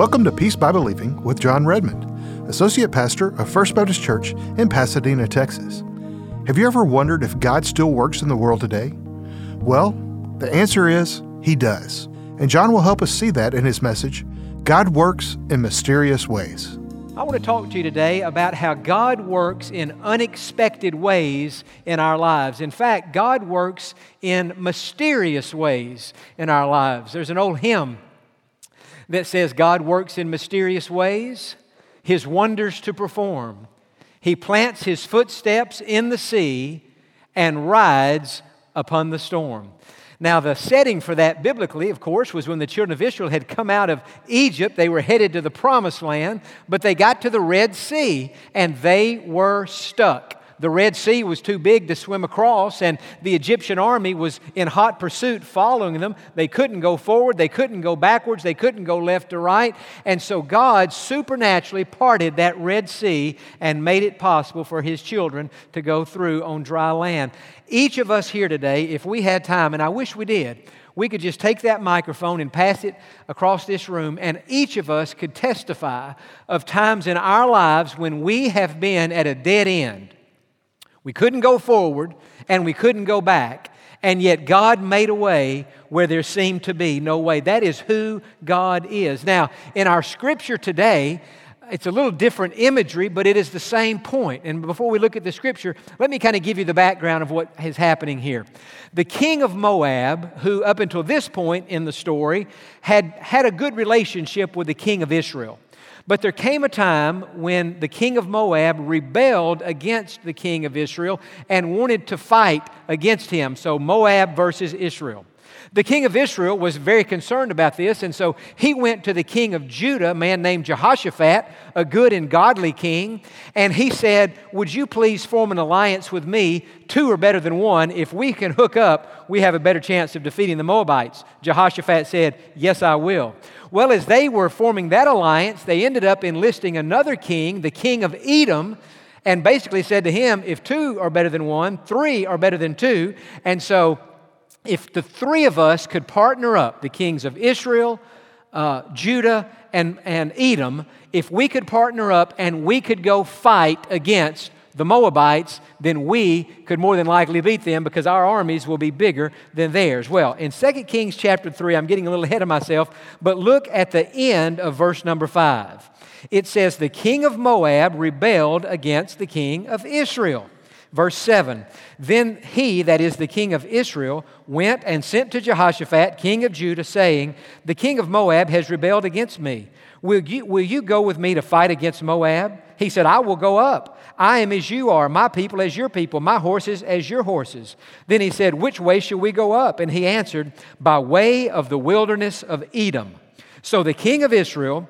Welcome to Peace by Believing with Jon Redmond, Associate Pastor of First Baptist Church in Pasadena, Texas. Have you ever wondered if God still works in the world today? Well, the answer is He does. And Jon will help us see that in his message God works in mysterious ways. I want to talk to you today about how God works in unexpected ways in our lives. In fact, God works in mysterious ways in our lives. There's an old hymn that says God works in mysterious ways, his wonders to perform. He plants his footsteps in the sea and rides upon the storm. Now, the setting for that biblically, of course, was when the children of Israel had come out of Egypt. They were headed to the promised land, but they got to the Red Sea and they were stuck. The Red Sea was too big to swim across, and the Egyptian army was in hot pursuit following them. They couldn't go forward, they couldn't go backwards, they couldn't go left or right. And so God supernaturally parted that Red Sea and made it possible for His children to go through on dry land. Each of us here today, if we had time, and I wish we did, we could just take that microphone and pass it across this room, and each of us could testify of times in our lives when we have been at a dead end we couldn't go forward and we couldn't go back. And yet God made a way where there seemed to be no way. That is who God is. Now, in our scripture today, it's a little different imagery, but it is the same point. And before we look at the scripture, let me kind of give you the background of what is happening here. The king of Moab, who up until this point in the story had had a good relationship with the king of Israel. But there came a time when the king of Moab rebelled against the king of Israel and wanted to fight against him. So, Moab versus Israel. The king of Israel was very concerned about this, and so he went to the king of Judah, a man named Jehoshaphat, a good and godly king, and he said, Would you please form an alliance with me? Two are better than one. If we can hook up, we have a better chance of defeating the Moabites. Jehoshaphat said, Yes, I will. Well, as they were forming that alliance, they ended up enlisting another king, the king of Edom, and basically said to him, If two are better than one, three are better than two. And so, if the three of us could partner up, the kings of Israel, uh, Judah, and, and Edom, if we could partner up and we could go fight against the Moabites, then we could more than likely beat them because our armies will be bigger than theirs. Well, in 2 Kings chapter 3, I'm getting a little ahead of myself, but look at the end of verse number 5. It says, The king of Moab rebelled against the king of Israel. Verse 7 Then he, that is the king of Israel, went and sent to Jehoshaphat, king of Judah, saying, The king of Moab has rebelled against me. Will you, will you go with me to fight against Moab? He said, I will go up. I am as you are, my people as your people, my horses as your horses. Then he said, Which way shall we go up? And he answered, By way of the wilderness of Edom. So the king of Israel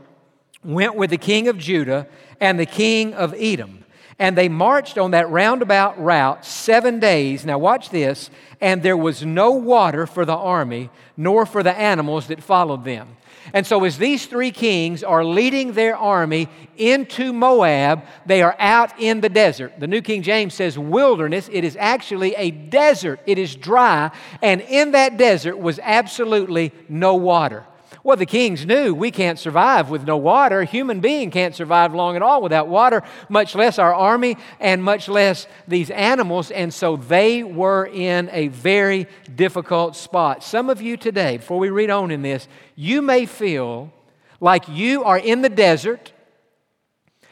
went with the king of Judah and the king of Edom. And they marched on that roundabout route seven days. Now, watch this. And there was no water for the army, nor for the animals that followed them. And so, as these three kings are leading their army into Moab, they are out in the desert. The New King James says wilderness. It is actually a desert, it is dry. And in that desert was absolutely no water. Well, the kings knew we can't survive with no water. A human being can't survive long at all without water, much less our army and much less these animals. And so they were in a very difficult spot. Some of you today, before we read on in this, you may feel like you are in the desert,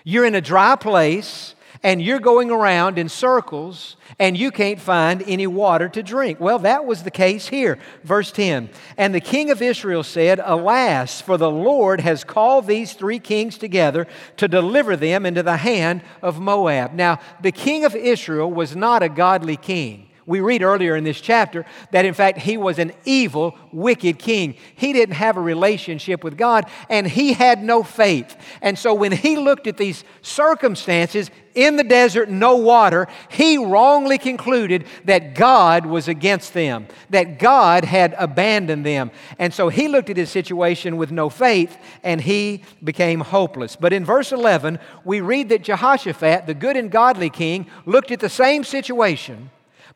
you're in a dry place, and you're going around in circles and you can't find any water to drink. Well, that was the case here. Verse 10 And the king of Israel said, Alas, for the Lord has called these three kings together to deliver them into the hand of Moab. Now, the king of Israel was not a godly king. We read earlier in this chapter that in fact he was an evil, wicked king. He didn't have a relationship with God and he had no faith. And so when he looked at these circumstances in the desert, no water, he wrongly concluded that God was against them, that God had abandoned them. And so he looked at his situation with no faith and he became hopeless. But in verse 11, we read that Jehoshaphat, the good and godly king, looked at the same situation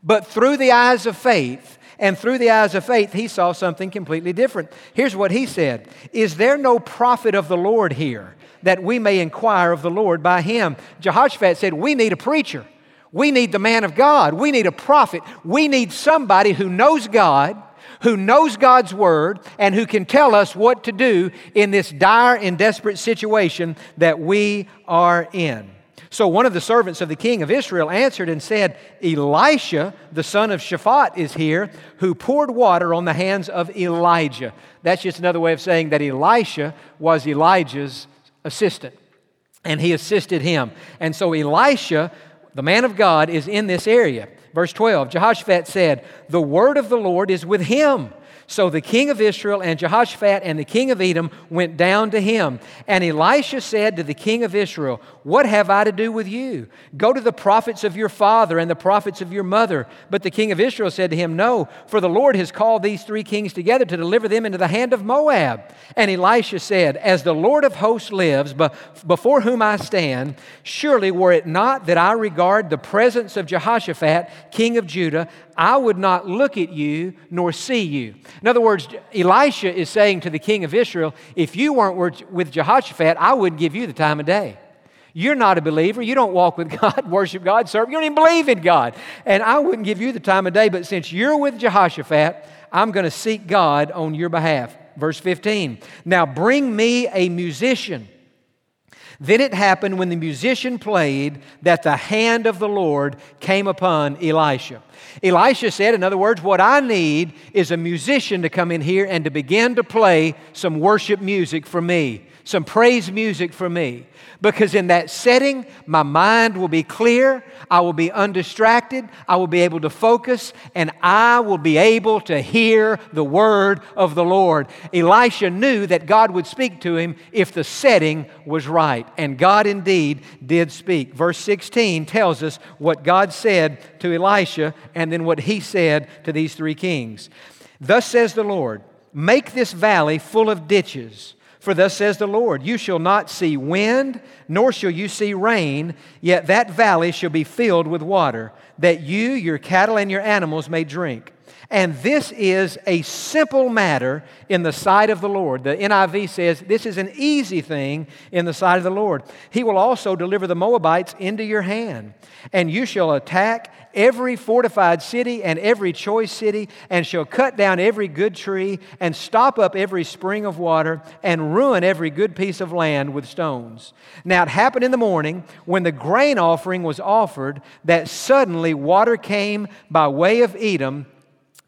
but through the eyes of faith, and through the eyes of faith, he saw something completely different. Here's what he said Is there no prophet of the Lord here that we may inquire of the Lord by him? Jehoshaphat said, We need a preacher. We need the man of God. We need a prophet. We need somebody who knows God, who knows God's word, and who can tell us what to do in this dire and desperate situation that we are in. So one of the servants of the king of Israel answered and said, Elisha, the son of Shaphat, is here, who poured water on the hands of Elijah. That's just another way of saying that Elisha was Elijah's assistant, and he assisted him. And so Elisha, the man of God, is in this area. Verse 12 Jehoshaphat said, The word of the Lord is with him. So the king of Israel and Jehoshaphat and the king of Edom went down to him. And Elisha said to the king of Israel, What have I to do with you? Go to the prophets of your father and the prophets of your mother. But the king of Israel said to him, No, for the Lord has called these three kings together to deliver them into the hand of Moab. And Elisha said, As the Lord of hosts lives, before whom I stand, surely were it not that I regard the presence of Jehoshaphat, king of Judah, I would not look at you nor see you. In other words, Elisha is saying to the king of Israel, if you weren't with Jehoshaphat, I wouldn't give you the time of day. You're not a believer. You don't walk with God, worship God, serve. You don't even believe in God. And I wouldn't give you the time of day, but since you're with Jehoshaphat, I'm going to seek God on your behalf. Verse 15. Now bring me a musician then it happened when the musician played that the hand of the Lord came upon Elisha. Elisha said, in other words, what I need is a musician to come in here and to begin to play some worship music for me some praise music for me because in that setting, my mind will be clear, I will be undistracted, I will be able to focus, and I will be able to hear the word of the Lord. Elisha knew that God would speak to him if the setting was right, and God indeed did speak. Verse 16 tells us what God said to Elisha and then what he said to these three kings. Thus says the Lord, Make this valley full of ditches for thus says the Lord, You shall not see wind, nor shall you see rain, yet that valley shall be filled with water, that you, your cattle, and your animals may drink. And this is a simple matter in the sight of the Lord. The NIV says this is an easy thing in the sight of the Lord. He will also deliver the Moabites into your hand, and you shall attack every fortified city and every choice city, and shall cut down every good tree, and stop up every spring of water, and ruin every good piece of land with stones. Now it happened in the morning when the grain offering was offered that suddenly water came by way of Edom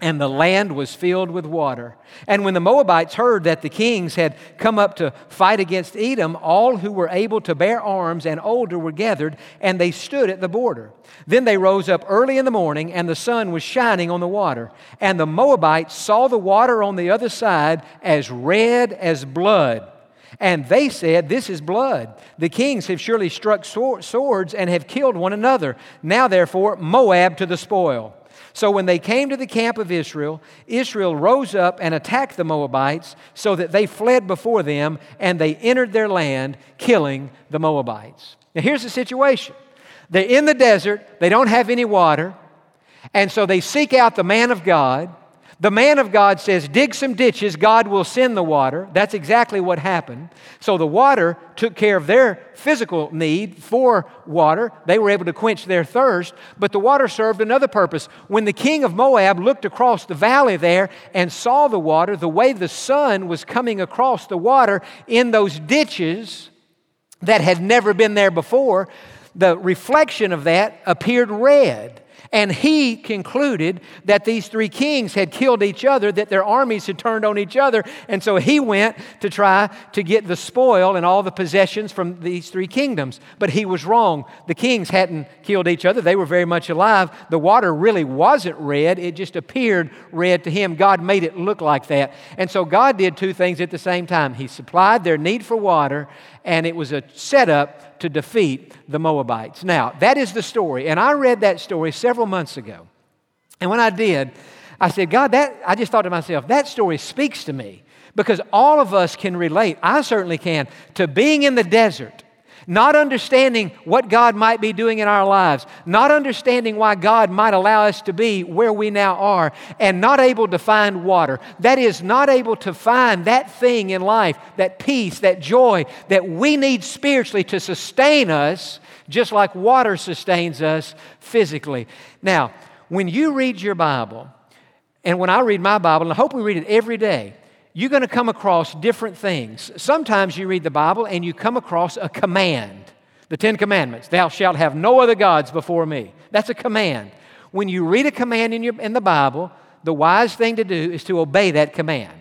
and the land was filled with water. And when the Moabites heard that the kings had come up to fight against Edom, all who were able to bear arms and older were gathered, and they stood at the border. Then they rose up early in the morning, and the sun was shining on the water. And the Moabites saw the water on the other side as red as blood. And they said, This is blood. The kings have surely struck swords and have killed one another. Now, therefore, Moab to the spoil. So when they came to the camp of Israel, Israel rose up and attacked the Moabites so that they fled before them and they entered their land, killing the Moabites. Now here's the situation they're in the desert, they don't have any water, and so they seek out the man of God. The man of God says, Dig some ditches, God will send the water. That's exactly what happened. So the water took care of their physical need for water. They were able to quench their thirst, but the water served another purpose. When the king of Moab looked across the valley there and saw the water, the way the sun was coming across the water in those ditches that had never been there before, the reflection of that appeared red. And he concluded that these three kings had killed each other, that their armies had turned on each other. And so he went to try to get the spoil and all the possessions from these three kingdoms. But he was wrong. The kings hadn't killed each other, they were very much alive. The water really wasn't red, it just appeared red to him. God made it look like that. And so God did two things at the same time He supplied their need for water, and it was a setup to defeat the Moabites. Now, that is the story. And I read that story several months ago. And when I did, I said, God, that, I just thought to myself, that story speaks to me because all of us can relate, I certainly can, to being in the desert not understanding what God might be doing in our lives, not understanding why God might allow us to be where we now are, and not able to find water. That is, not able to find that thing in life, that peace, that joy that we need spiritually to sustain us, just like water sustains us physically. Now, when you read your Bible, and when I read my Bible, and I hope we read it every day, you're going to come across different things. Sometimes you read the Bible and you come across a command. The Ten Commandments, thou shalt have no other gods before me. That's a command. When you read a command in, your, in the Bible, the wise thing to do is to obey that command.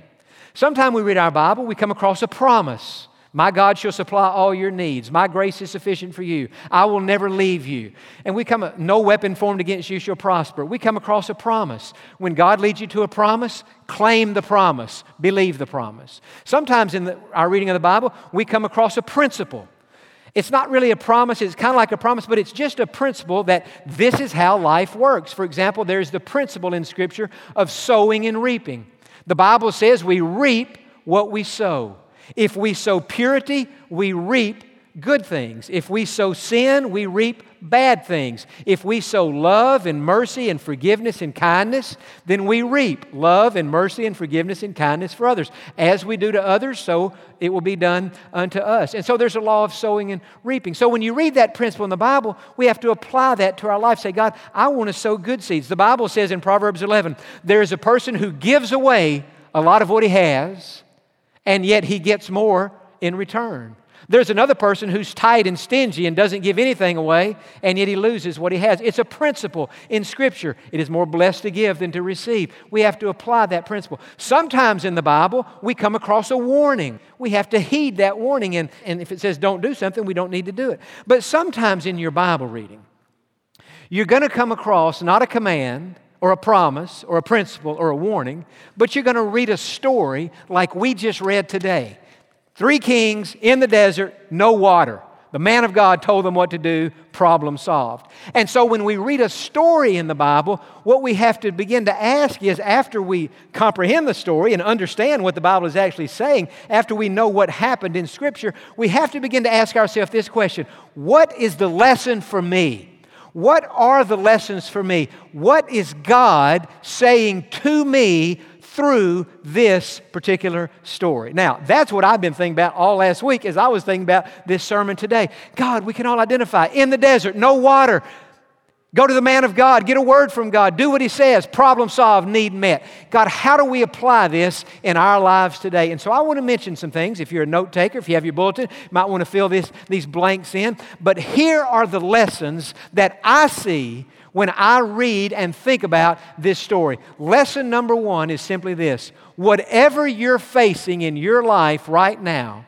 Sometimes we read our Bible, we come across a promise. My God shall supply all your needs. My grace is sufficient for you. I will never leave you. And we come, no weapon formed against you shall prosper. We come across a promise. When God leads you to a promise, claim the promise, believe the promise. Sometimes in the, our reading of the Bible, we come across a principle. It's not really a promise, it's kind of like a promise, but it's just a principle that this is how life works. For example, there's the principle in Scripture of sowing and reaping. The Bible says we reap what we sow. If we sow purity, we reap good things. If we sow sin, we reap bad things. If we sow love and mercy and forgiveness and kindness, then we reap love and mercy and forgiveness and kindness for others. As we do to others, so it will be done unto us. And so there's a law of sowing and reaping. So when you read that principle in the Bible, we have to apply that to our life. Say, God, I want to sow good seeds. The Bible says in Proverbs 11, there's a person who gives away a lot of what he has and yet he gets more in return. There's another person who's tight and stingy and doesn't give anything away, and yet he loses what he has. It's a principle in Scripture. It is more blessed to give than to receive. We have to apply that principle. Sometimes in the Bible, we come across a warning. We have to heed that warning, and, and if it says don't do something, we don't need to do it. But sometimes in your Bible reading, you're going to come across not a command, or a promise or a principle or a warning, but you're going to read a story like we just read today. Three kings in the desert, no water. The man of God told them what to do, problem solved. And so when we read a story in the Bible, what we have to begin to ask is after we comprehend the story and understand what the Bible is actually saying, after we know what happened in Scripture, we have to begin to ask ourselves this question What is the lesson for me? What are the lessons for me? What is God saying to me through this particular story? Now, that's what I've been thinking about all last week as I was thinking about this sermon today. God, we can all identify in the desert, no water, Go to the man of God, get a word from God, do what he says, problem solved, need met. God, how do we apply this in our lives today? And so I want to mention some things. If you're a note taker, if you have your bulletin, you might want to fill this, these blanks in. But here are the lessons that I see when I read and think about this story. Lesson number one is simply this whatever you're facing in your life right now,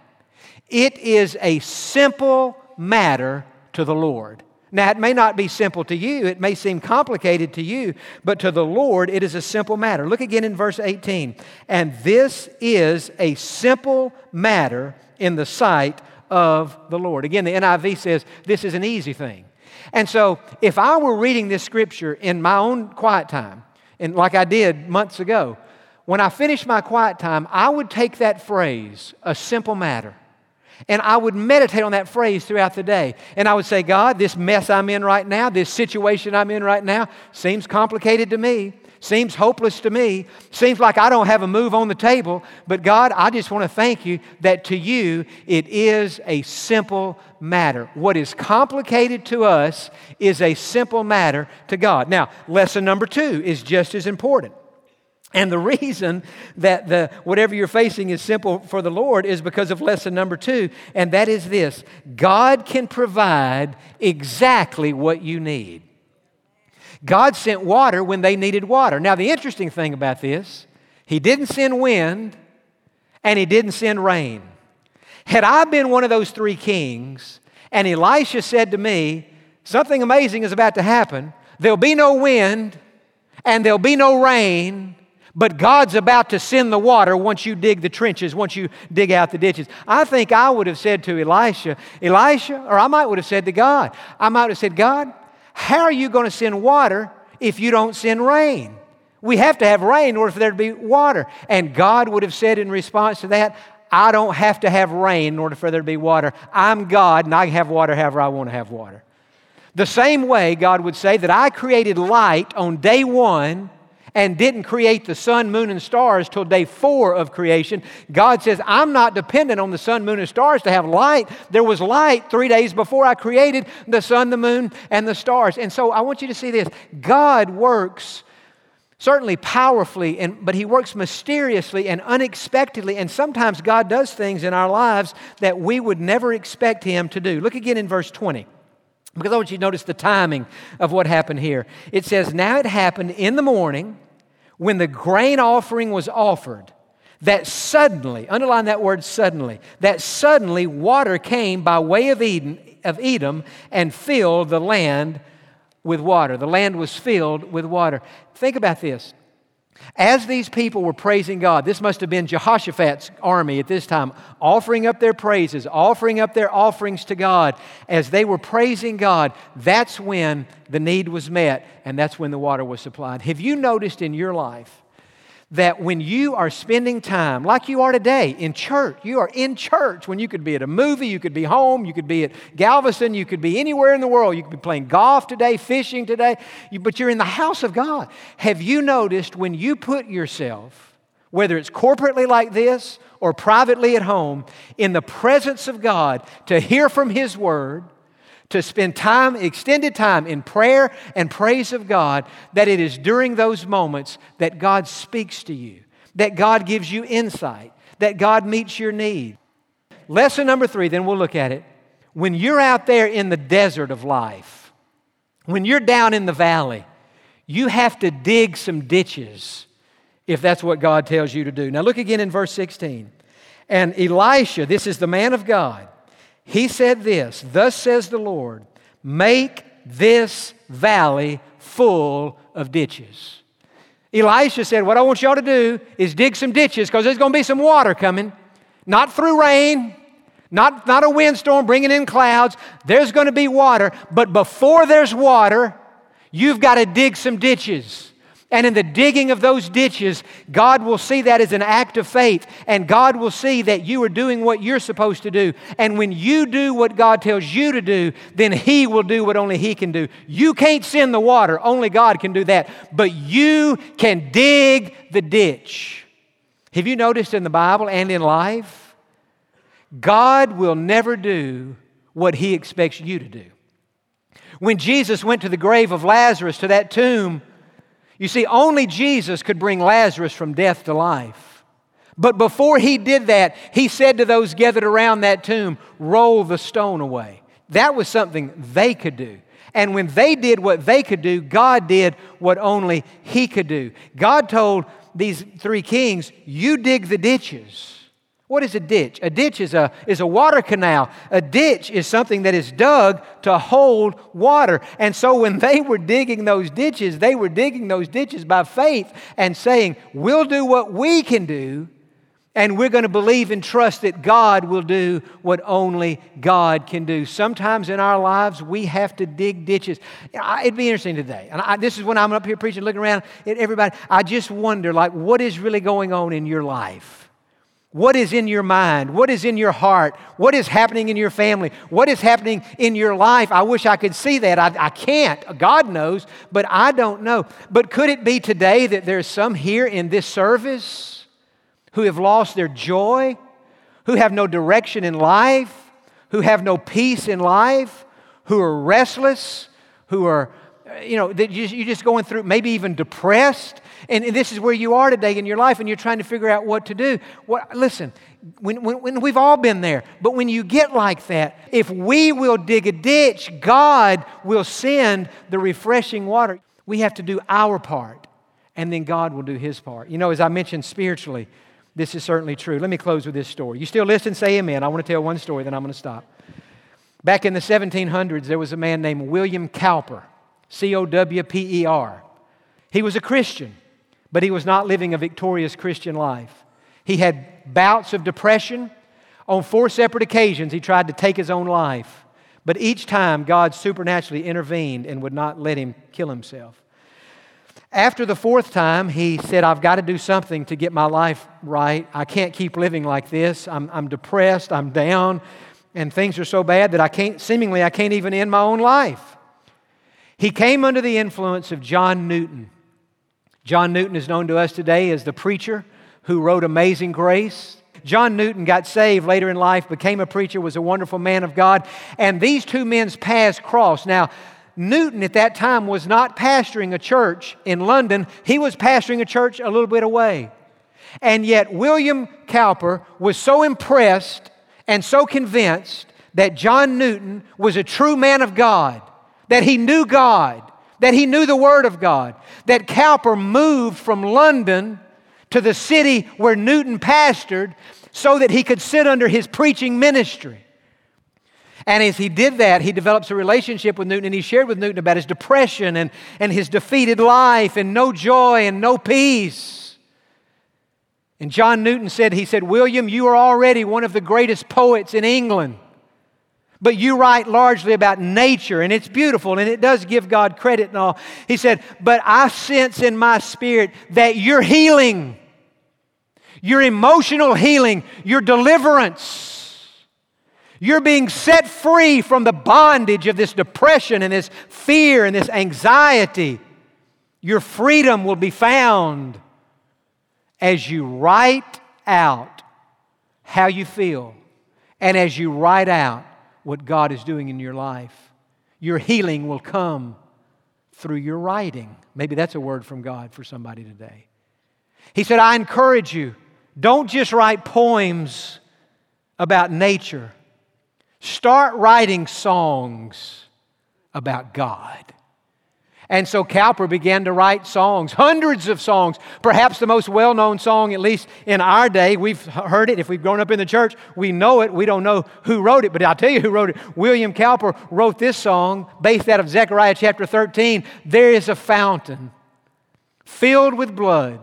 it is a simple matter to the Lord. Now, it may not be simple to you, it may seem complicated to you, but to the Lord, it is a simple matter. Look again in verse 18. And this is a simple matter in the sight of the Lord. Again, the NIV says this is an easy thing. And so, if I were reading this scripture in my own quiet time, and like I did months ago, when I finished my quiet time, I would take that phrase, a simple matter, and I would meditate on that phrase throughout the day. And I would say, God, this mess I'm in right now, this situation I'm in right now, seems complicated to me, seems hopeless to me, seems like I don't have a move on the table. But God, I just want to thank you that to you it is a simple matter. What is complicated to us is a simple matter to God. Now, lesson number two is just as important. And the reason that the, whatever you're facing is simple for the Lord is because of lesson number two, and that is this God can provide exactly what you need. God sent water when they needed water. Now, the interesting thing about this, He didn't send wind and He didn't send rain. Had I been one of those three kings and Elisha said to me, Something amazing is about to happen, there'll be no wind and there'll be no rain, but God's about to send the water once you dig the trenches, once you dig out the ditches. I think I would have said to Elisha, Elisha, or I might would have said to God, I might have said, God, how are you going to send water if you don't send rain? We have to have rain in order for there to be water. And God would have said in response to that, I don't have to have rain in order for there to be water. I'm God and I have water however I want to have water. The same way God would say that I created light on day one and didn't create the sun, moon, and stars till day four of creation. God says, I'm not dependent on the sun, moon, and stars to have light. There was light three days before I created the sun, the moon, and the stars. And so I want you to see this God works certainly powerfully, and, but He works mysteriously and unexpectedly. And sometimes God does things in our lives that we would never expect Him to do. Look again in verse 20. Because I want you to notice the timing of what happened here. It says, Now it happened in the morning when the grain offering was offered that suddenly, underline that word suddenly, that suddenly water came by way of Eden, of Edom and filled the land with water. The land was filled with water. Think about this. As these people were praising God, this must have been Jehoshaphat's army at this time, offering up their praises, offering up their offerings to God. As they were praising God, that's when the need was met and that's when the water was supplied. Have you noticed in your life that when you are spending time, like you are today, in church, you are in church when you could be at a movie, you could be home, you could be at Galveston, you could be anywhere in the world, you could be playing golf today, fishing today, but you're in the house of God. Have you noticed when you put yourself, whether it's corporately like this or privately at home, in the presence of God to hear from His Word, to spend time, extended time in prayer and praise of God, that it is during those moments that God speaks to you, that God gives you insight, that God meets your need. Lesson number three, then we'll look at it. When you're out there in the desert of life, when you're down in the valley, you have to dig some ditches if that's what God tells you to do. Now, look again in verse 16. And Elisha, this is the man of God, he said this Thus says the Lord, make this valley full of ditches. Elisha said, What I want y'all to do is dig some ditches because there's going to be some water coming. Not through rain, not, not a windstorm bringing in clouds. There's going to be water. But before there's water, you've got to dig some ditches. And in the digging of those ditches, God will see that as an act of faith. And God will see that you are doing what you're supposed to do. And when you do what God tells you to do, then He will do what only He can do. You can't send the water, only God can do that. But you can dig the ditch. Have you noticed in the Bible and in life? God will never do what He expects you to do. When Jesus went to the grave of Lazarus, to that tomb, you see, only Jesus could bring Lazarus from death to life. But before he did that, he said to those gathered around that tomb, Roll the stone away. That was something they could do. And when they did what they could do, God did what only He could do. God told these three kings, You dig the ditches. What is a ditch? A ditch is a, is a water canal. A ditch is something that is dug to hold water. And so when they were digging those ditches, they were digging those ditches by faith and saying, We'll do what we can do, and we're going to believe and trust that God will do what only God can do. Sometimes in our lives, we have to dig ditches. It'd be interesting today. And I, this is when I'm up here preaching, looking around at everybody. I just wonder, like, what is really going on in your life? What is in your mind? What is in your heart? What is happening in your family? What is happening in your life? I wish I could see that. I, I, can't. God knows, but I don't know. But could it be today that there's some here in this service who have lost their joy, who have no direction in life, who have no peace in life, who are restless, who are, you know, you're just going through, maybe even depressed? And, this is where you are today in your life and you're trying to figure out what to do. What, listen, when, when, when we've all been there, but when you get like that, if we will dig a ditch, God will send the refreshing water. We have to do our part, and then God will do his part. You know, as I mentioned spiritually, this is certainly true. Let me close with this story. You still listen? Say amen. I want to tell one story, then I'm going to stop. Back in the 1700s, there was a man named William Cowper, C O W P E R. He was a Christian, but he was not living a victorious Christian life. He had bouts of depression. On four separate occasions, he tried to take his own life. But each time, God supernaturally intervened and would not let him kill himself. After the fourth time, he said, I've got to do something to get my life right. I can't keep living like this. I'm, I'm depressed, I'm down, and things are so bad that I can't, seemingly, I can't even end my own life. He came under the influence of John Newton. John Newton is known to us today as the preacher who wrote Amazing Grace. John Newton got saved later in life, became a preacher, was a wonderful man of God, and these two men's paths crossed. Now, Newton at that time was not pastoring a church in London, he was pastoring a church a little bit away. And yet, William Cowper was so impressed and so convinced that John Newton was a true man of God, that he knew God, that he knew the Word of God, that Cowper moved from London to the city where Newton pastored so that he could sit under his preaching ministry. And as he did that, he develops a relationship with Newton and he shared with Newton about his depression and, and his defeated life and no joy and no peace. And John Newton said, he said, William, you are already one of the greatest poets in England. But you write largely about nature, and it's beautiful, and it does give God credit and all. He said, But I sense in my spirit that your healing, your emotional healing, your deliverance, you're being set free from the bondage of this depression and this fear and this anxiety. Your freedom will be found as you write out how you feel and as you write out what God is doing in your life. Your healing will come through your writing. Maybe that's a word from God for somebody today. He said, I encourage you, don't just write poems about nature. Start writing songs about God. And so Cowper began to write songs, hundreds of songs. Perhaps the most well known song, at least in our day, we've heard it. If we've grown up in the church, we know it. We don't know who wrote it, but I'll tell you who wrote it. William Cowper wrote this song based out of Zechariah chapter 13. There is a fountain filled with blood,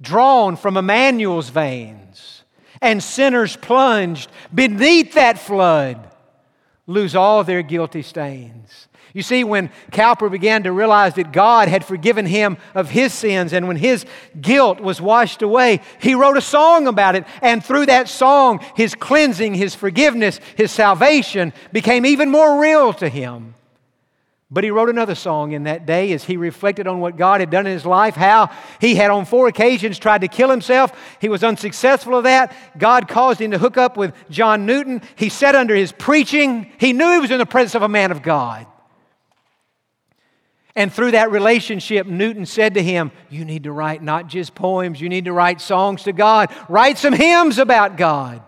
drawn from Emmanuel's veins and sinners plunged beneath that flood lose all their guilty stains. You see, when Cowper began to realize that God had forgiven him of his sins and when his guilt was washed away, he wrote a song about it. And through that song, his cleansing, his forgiveness, his salvation became even more real to him. But he wrote another song in that day as he reflected on what God had done in his life, how he had on four occasions tried to kill himself. He was unsuccessful of that. God caused him to hook up with John Newton. He sat under his preaching. He knew he was in the presence of a man of God. And through that relationship, Newton said to him, You need to write not just poems, you need to write songs to God. Write some hymns about God.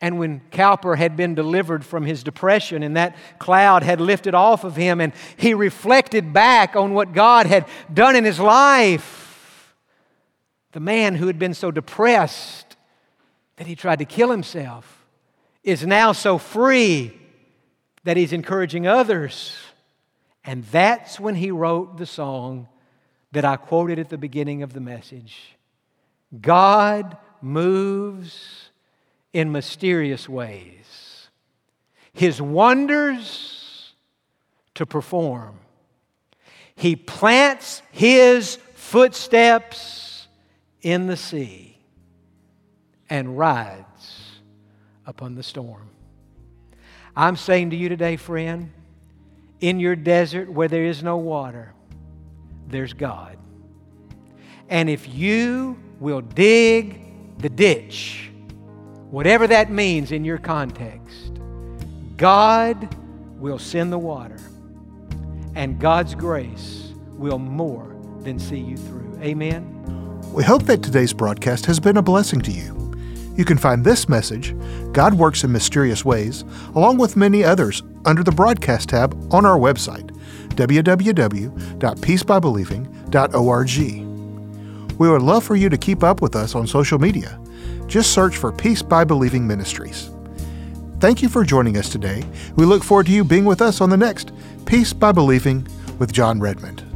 And when Cowper had been delivered from his depression and that cloud had lifted off of him, and he reflected back on what God had done in his life, the man who had been so depressed that he tried to kill himself is now so free that he's encouraging others. And that's when he wrote the song that I quoted at the beginning of the message God moves in mysterious ways, His wonders to perform. He plants His footsteps in the sea and rides upon the storm. I'm saying to you today, friend, in your desert where there is no water, there's God. And if you will dig the ditch, whatever that means in your context, God will send the water, and God's grace will more than see you through. Amen. We hope that today's broadcast has been a blessing to you. You can find this message, God Works in Mysterious Ways, along with many others, under the Broadcast tab on our website, www.peacebybelieving.org. We would love for you to keep up with us on social media. Just search for Peace by Believing Ministries. Thank you for joining us today. We look forward to you being with us on the next Peace by Believing with Jon Redmond.